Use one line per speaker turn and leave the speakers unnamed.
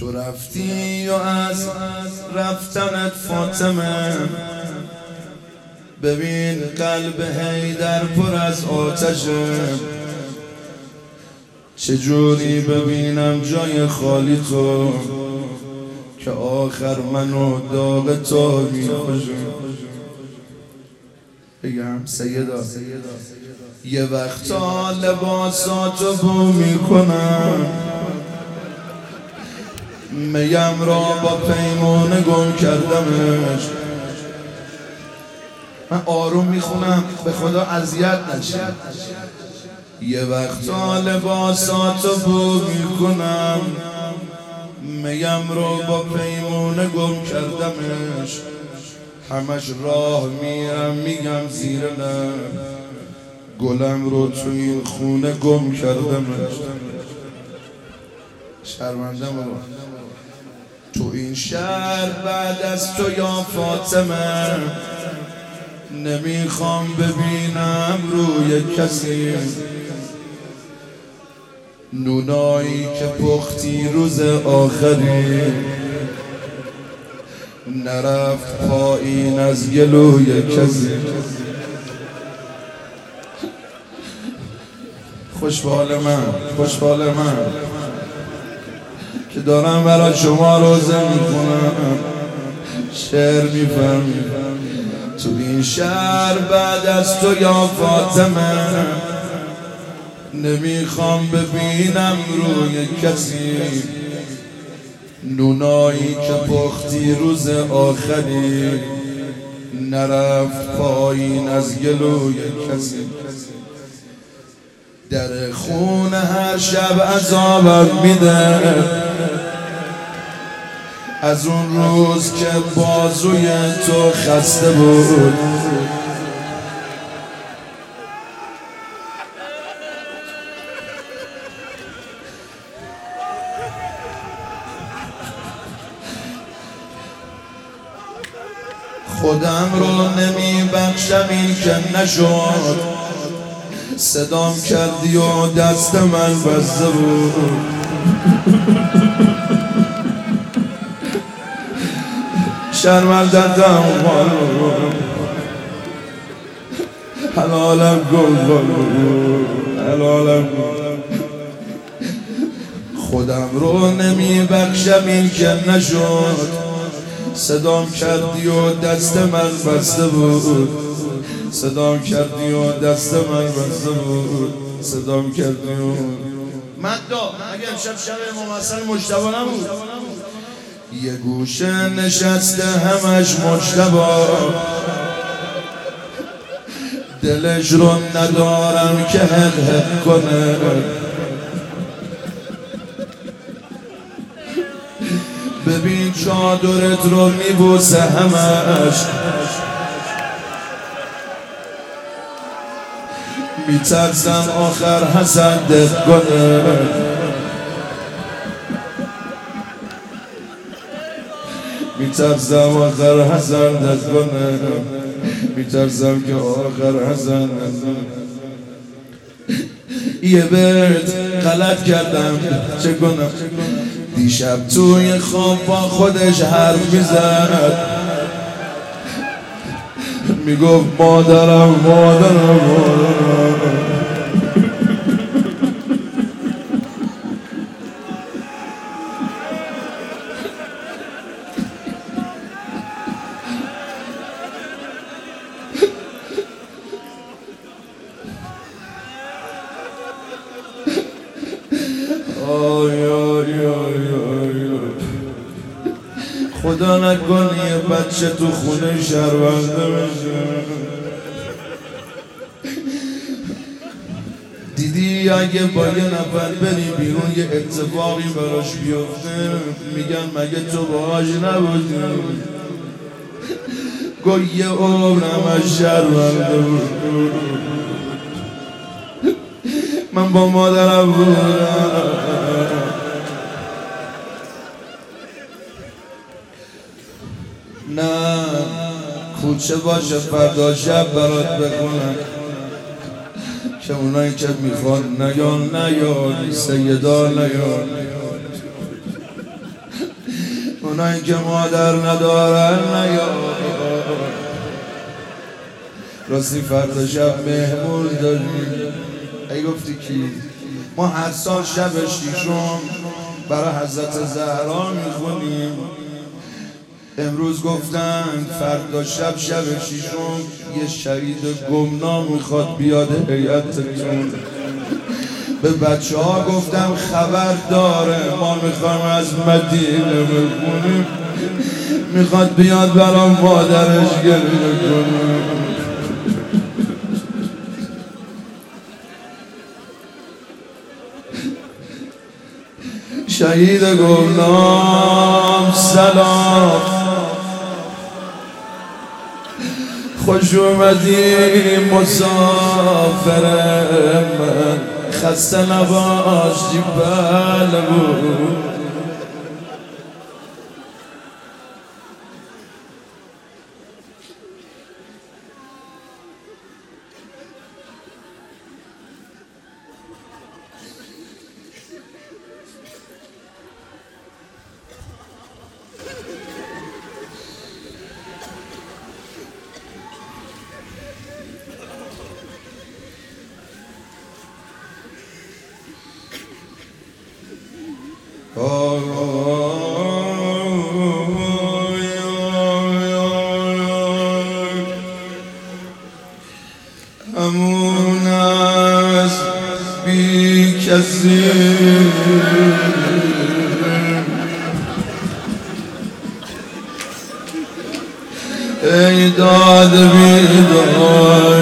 تو رفتی و از رفتنت فاطمه؟ ببین قلب در پر از آتشه چجوری ببینم جای خالی تو که آخر منو داغ تو میخوشم بگم سیدا یه وقتا لباساتو بو می‌کنم. میم را با پیمانه گم کردمش. من آروم می‌خونم به خدا اذیت نشه یه وقتا لباساتو بو می‌کنم. میم رو با پیمونه گم کردمش. همش راه میرم میگم زیر لب گلم رو تو این خونه گم کردمش. شرمنده رو تو این شهر بعد از تو یا فاطمه. نمی‌خوام ببینم روی کسی. نونایی که پختی روز آخری. نرفت پایین از گلوی کسی. خوشبال من خوشبال من. که دارم برای شما روزه می‌کنم. شعر می‌فهمی. تو این شهر بعد از تو یا فاطمه نمی‌خوام ببینم روی کسی. نونایی که پختی روز آخری نرفت پایین از گلوی کسی. در خون هر شب عذابم میده. از اون روز که بازوی تو خسته بود. خودم رو نمی بخشم این که نشد. صدام کردی و دست من بزده بود. شرمندندم حلالم گل حلالم خودم رو نمی بخشم این که نشد. صدام کردی و دست من بسته بود. صدام کردی و دست من بسته بود. صدام کردی و من دا اگه امشب شب امام حسن مجتبا نبود. یه گوشه نشسته همش مجتبا دلش رو ندارم که حق کنه. ببین چادرت رو میبوسه همش. میترسم آخر حسدت کنه. میترسم آخر حسدت کنه میترسم که آخر حسدت کنه یه برد غلط کردم. چه کنم؟ دیشب توی خواب با خودش حرف می‌زد. می‌گفت مادرم مادرم مادرم. خدا نکن یه بچه تو خونه شرونده بشه. دیدی اگه با یه نفر بری بیرون یه اتفاقی براش بیفته میگن مگه تو باهاش نبودی؟ گل یه عمرم از شرونده من با مادرم بودم. نه کوچه باشه فردا شب برات بخونم. که اونایی که می‌خوان نیان نیان سیدا نیان. اونایی که مادر ندارن نیا راستی فردا شب مهمون داریم. ای گفتی کی؟ ما هر سال شب شیشم برای حضرت زهرا می‌خونیم. امروز گفتن فردا شب شب شیشم یه شهید گمنام می‌خواد بیاد هیئتتون. به بچه ها گفتم خبر داره ما می‌خوایم از مدینه بکنیم می‌خواد بیاد برام مادرش گریه کنه. شهید گمنام سلام. خوش اومدی مسافر من. خسته نباش جبال بود. کسی ای داد بیدار.